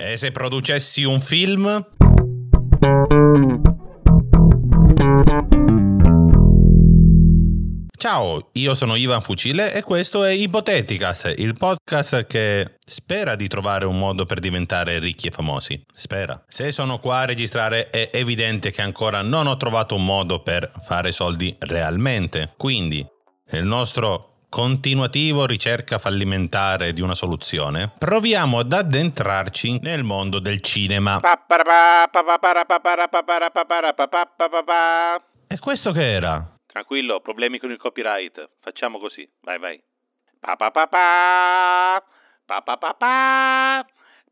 E se producessi un film? Ciao, io sono Ivan Fucile e questo è Ipoteticas, il podcast che spera di trovare un modo per diventare ricchi e famosi. Spera. Se sono qua a registrare è evidente che ancora non ho trovato un modo per fare soldi realmente. Quindi, il nostro continuativo ricerca fallimentare di una soluzione, proviamo ad addentrarci nel mondo del cinema. E questo che era? Tranquillo, problemi con il copyright. Facciamo così. Vai, vai. Pa pa pa pa. Pa pa pa pa.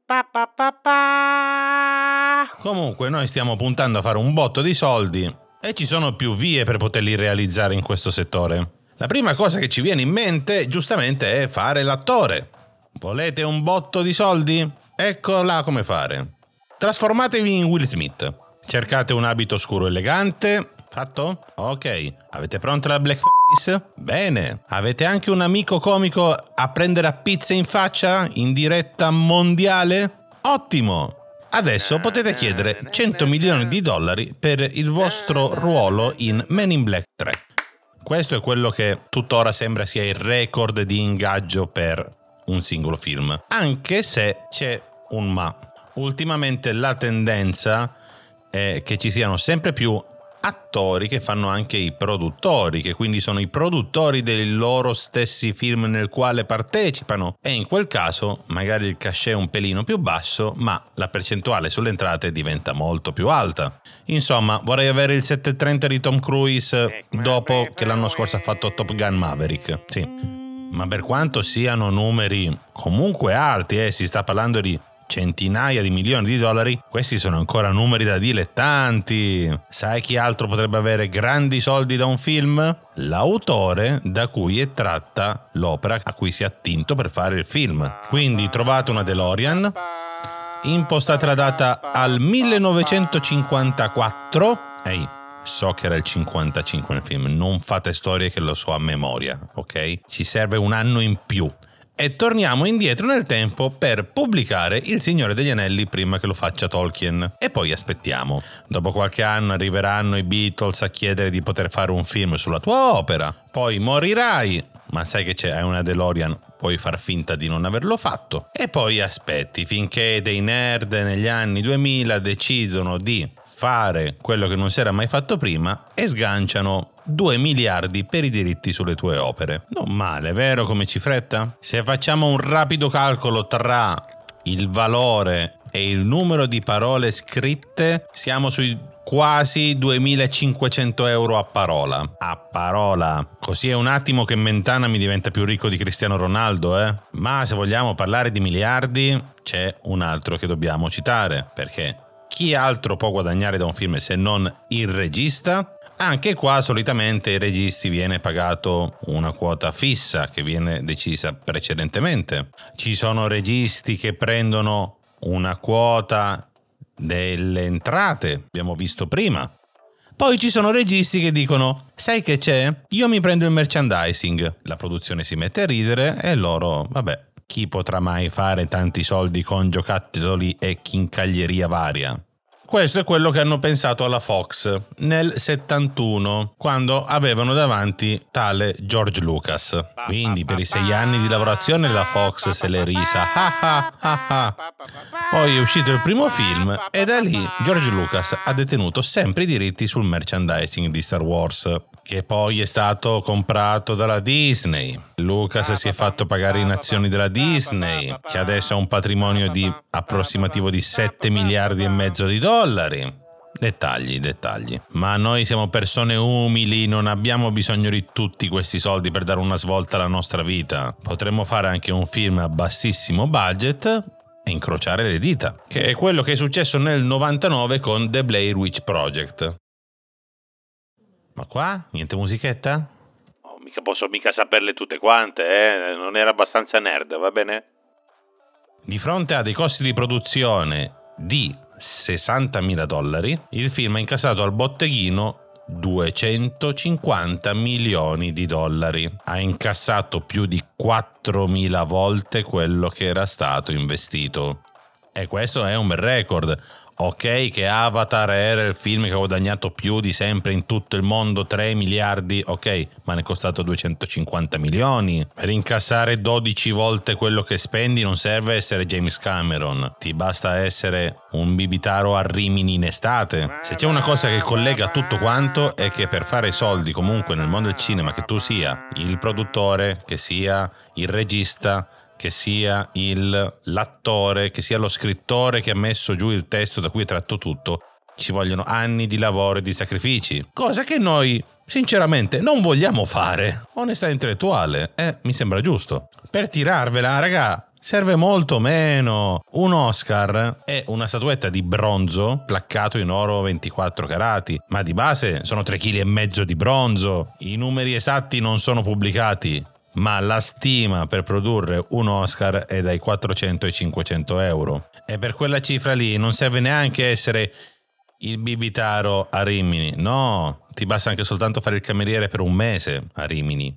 Pa pa pa pa. Comunque, noi stiamo puntando a fare un botto di soldi e ci sono più vie per poterli realizzare in questo settore. La prima cosa che ci viene in mente, giustamente, è fare l'attore. Volete un botto di soldi? Ecco là come fare. Trasformatevi in Will Smith. Cercate un abito scuro elegante, Fatto? Ok. Avete pronta la blackface? Bene. Avete anche un amico comico a prendere a pizza in faccia in diretta mondiale? Ottimo. Adesso potete chiedere 100 milioni di dollari per il vostro ruolo in Men in Black 3. Questo è quello che tuttora sembra sia il record di ingaggio per un singolo film. Anche se c'è un ma. Ultimamente la tendenza è che ci siano sempre più attori che fanno anche i produttori, che quindi sono i produttori dei loro stessi film nel quale partecipano e in quel caso magari il cachet è un pelino più basso, ma la percentuale sulle entrate diventa molto più alta. Insomma, vorrei avere il 730 di Tom Cruise dopo che l'anno scorso ha fatto Top Gun Maverick. Sì. Ma per quanto siano numeri comunque alti, eh, si sta parlando di centinaia di milioni di dollari, questi sono ancora numeri da dilettanti. Sai chi altro potrebbe avere grandi soldi da un film? L'autore da cui è tratta l'opera a cui si è attinto per fare il film. Quindi trovate una DeLorean, impostate la data al 1954. Ehi, so che era il 55 nel film, non fate storie che lo so a memoria, ok? Ci serve un anno in più e torniamo indietro nel tempo per pubblicare Il Signore degli Anelli prima che lo faccia Tolkien. E poi aspettiamo. Dopo qualche anno arriveranno i Beatles a chiedere di poter fare un film sulla tua opera. Poi morirai, ma sai che c'è una DeLorean, puoi far finta di non averlo fatto. E poi aspetti finché dei nerd negli anni 2000 decidono di fare quello che non si era mai fatto prima e sganciano 2 miliardi per i diritti sulle tue opere. Non male, vero come cifretta? Se facciamo un rapido calcolo tra il valore e il numero di parole scritte, siamo sui quasi 2500 euro a parola. A parola. Così è un attimo che Mentana mi diventa più ricco di Cristiano Ronaldo, eh? Ma se vogliamo parlare di miliardi, c'è un altro che dobbiamo citare, perché chi altro può guadagnare da un film se non il regista? Anche qua solitamente ai registi viene pagato una quota fissa che viene decisa precedentemente. Ci sono registi che prendono una quota delle entrate, abbiamo visto prima. Poi ci sono registi che dicono: Sai che c'è? Io mi prendo il merchandising. La produzione si mette a ridere e loro, vabbè, chi potrà mai fare tanti soldi con giocattoli e chincaglieria varia? Questo è quello che hanno pensato alla Fox nel 71, quando avevano davanti tale George Lucas. Quindi per i sei anni di lavorazione la Fox se l'è risa. Poi è uscito il primo film e da lì George Lucas ha detenuto sempre i diritti sul merchandising di Star Wars che poi è stato comprato dalla Disney. Lucas si è fatto pagare in azioni della Disney, che adesso ha un patrimonio di approssimativo di 7 miliardi e mezzo di dollari. Dettagli, dettagli. Ma noi siamo persone umili, non abbiamo bisogno di tutti questi soldi per dare una svolta alla nostra vita. Potremmo fare anche un film a bassissimo budget e incrociare le dita, che è quello che è successo nel 99 con The Blair Witch Project. Ma qua? Niente musichetta? Oh, mica posso mica saperle tutte quante, eh? Non era abbastanza nerd, va bene? Di fronte a dei costi di produzione di 60.000 dollari, il film ha incassato al botteghino 250 milioni di dollari. Ha incassato più di 4.000 volte quello che era stato investito. E questo è un bel record. Ok, che Avatar era il film che ha guadagnato più di sempre in tutto il mondo, 3 miliardi, ok, ma ne è costato 250 milioni. Per incassare 12 volte quello che spendi non serve essere James Cameron, ti basta essere un bibitaro a Rimini in estate. Se c'è una cosa che collega tutto quanto è che per fare soldi comunque nel mondo del cinema, che tu sia il produttore, che sia il regista, che sia il, l'attore, che sia lo scrittore che ha messo giù il testo da cui è tratto tutto, ci vogliono anni di lavoro e di sacrifici. Cosa che noi, sinceramente, non vogliamo fare. Onestà intellettuale, eh, mi sembra giusto. Per tirarvela, raga, serve molto meno. Un Oscar è una statuetta di bronzo placcato in oro 24 carati, ma di base sono 3 kg di bronzo. I numeri esatti non sono pubblicati ma la stima per produrre un Oscar è dai 400 ai 500 euro. E per quella cifra lì non serve neanche essere il bibitaro a Rimini, no, ti basta anche soltanto fare il cameriere per un mese a Rimini.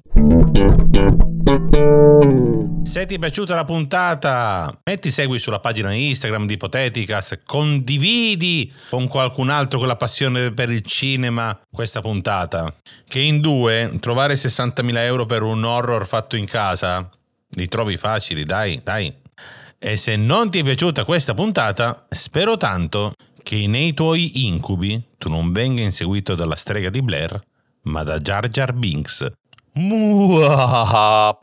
Se ti è piaciuta la puntata, metti segui sulla pagina Instagram di Ipoteticas, condividi con qualcun altro con la passione per il cinema questa puntata. Che in due trovare 60.000 euro per un horror fatto in casa li trovi facili, dai, dai. E se non ti è piaciuta questa puntata, spero tanto che nei tuoi incubi tu non venga inseguito dalla strega di Blair, ma da Jar Jar Binks. Muahaha.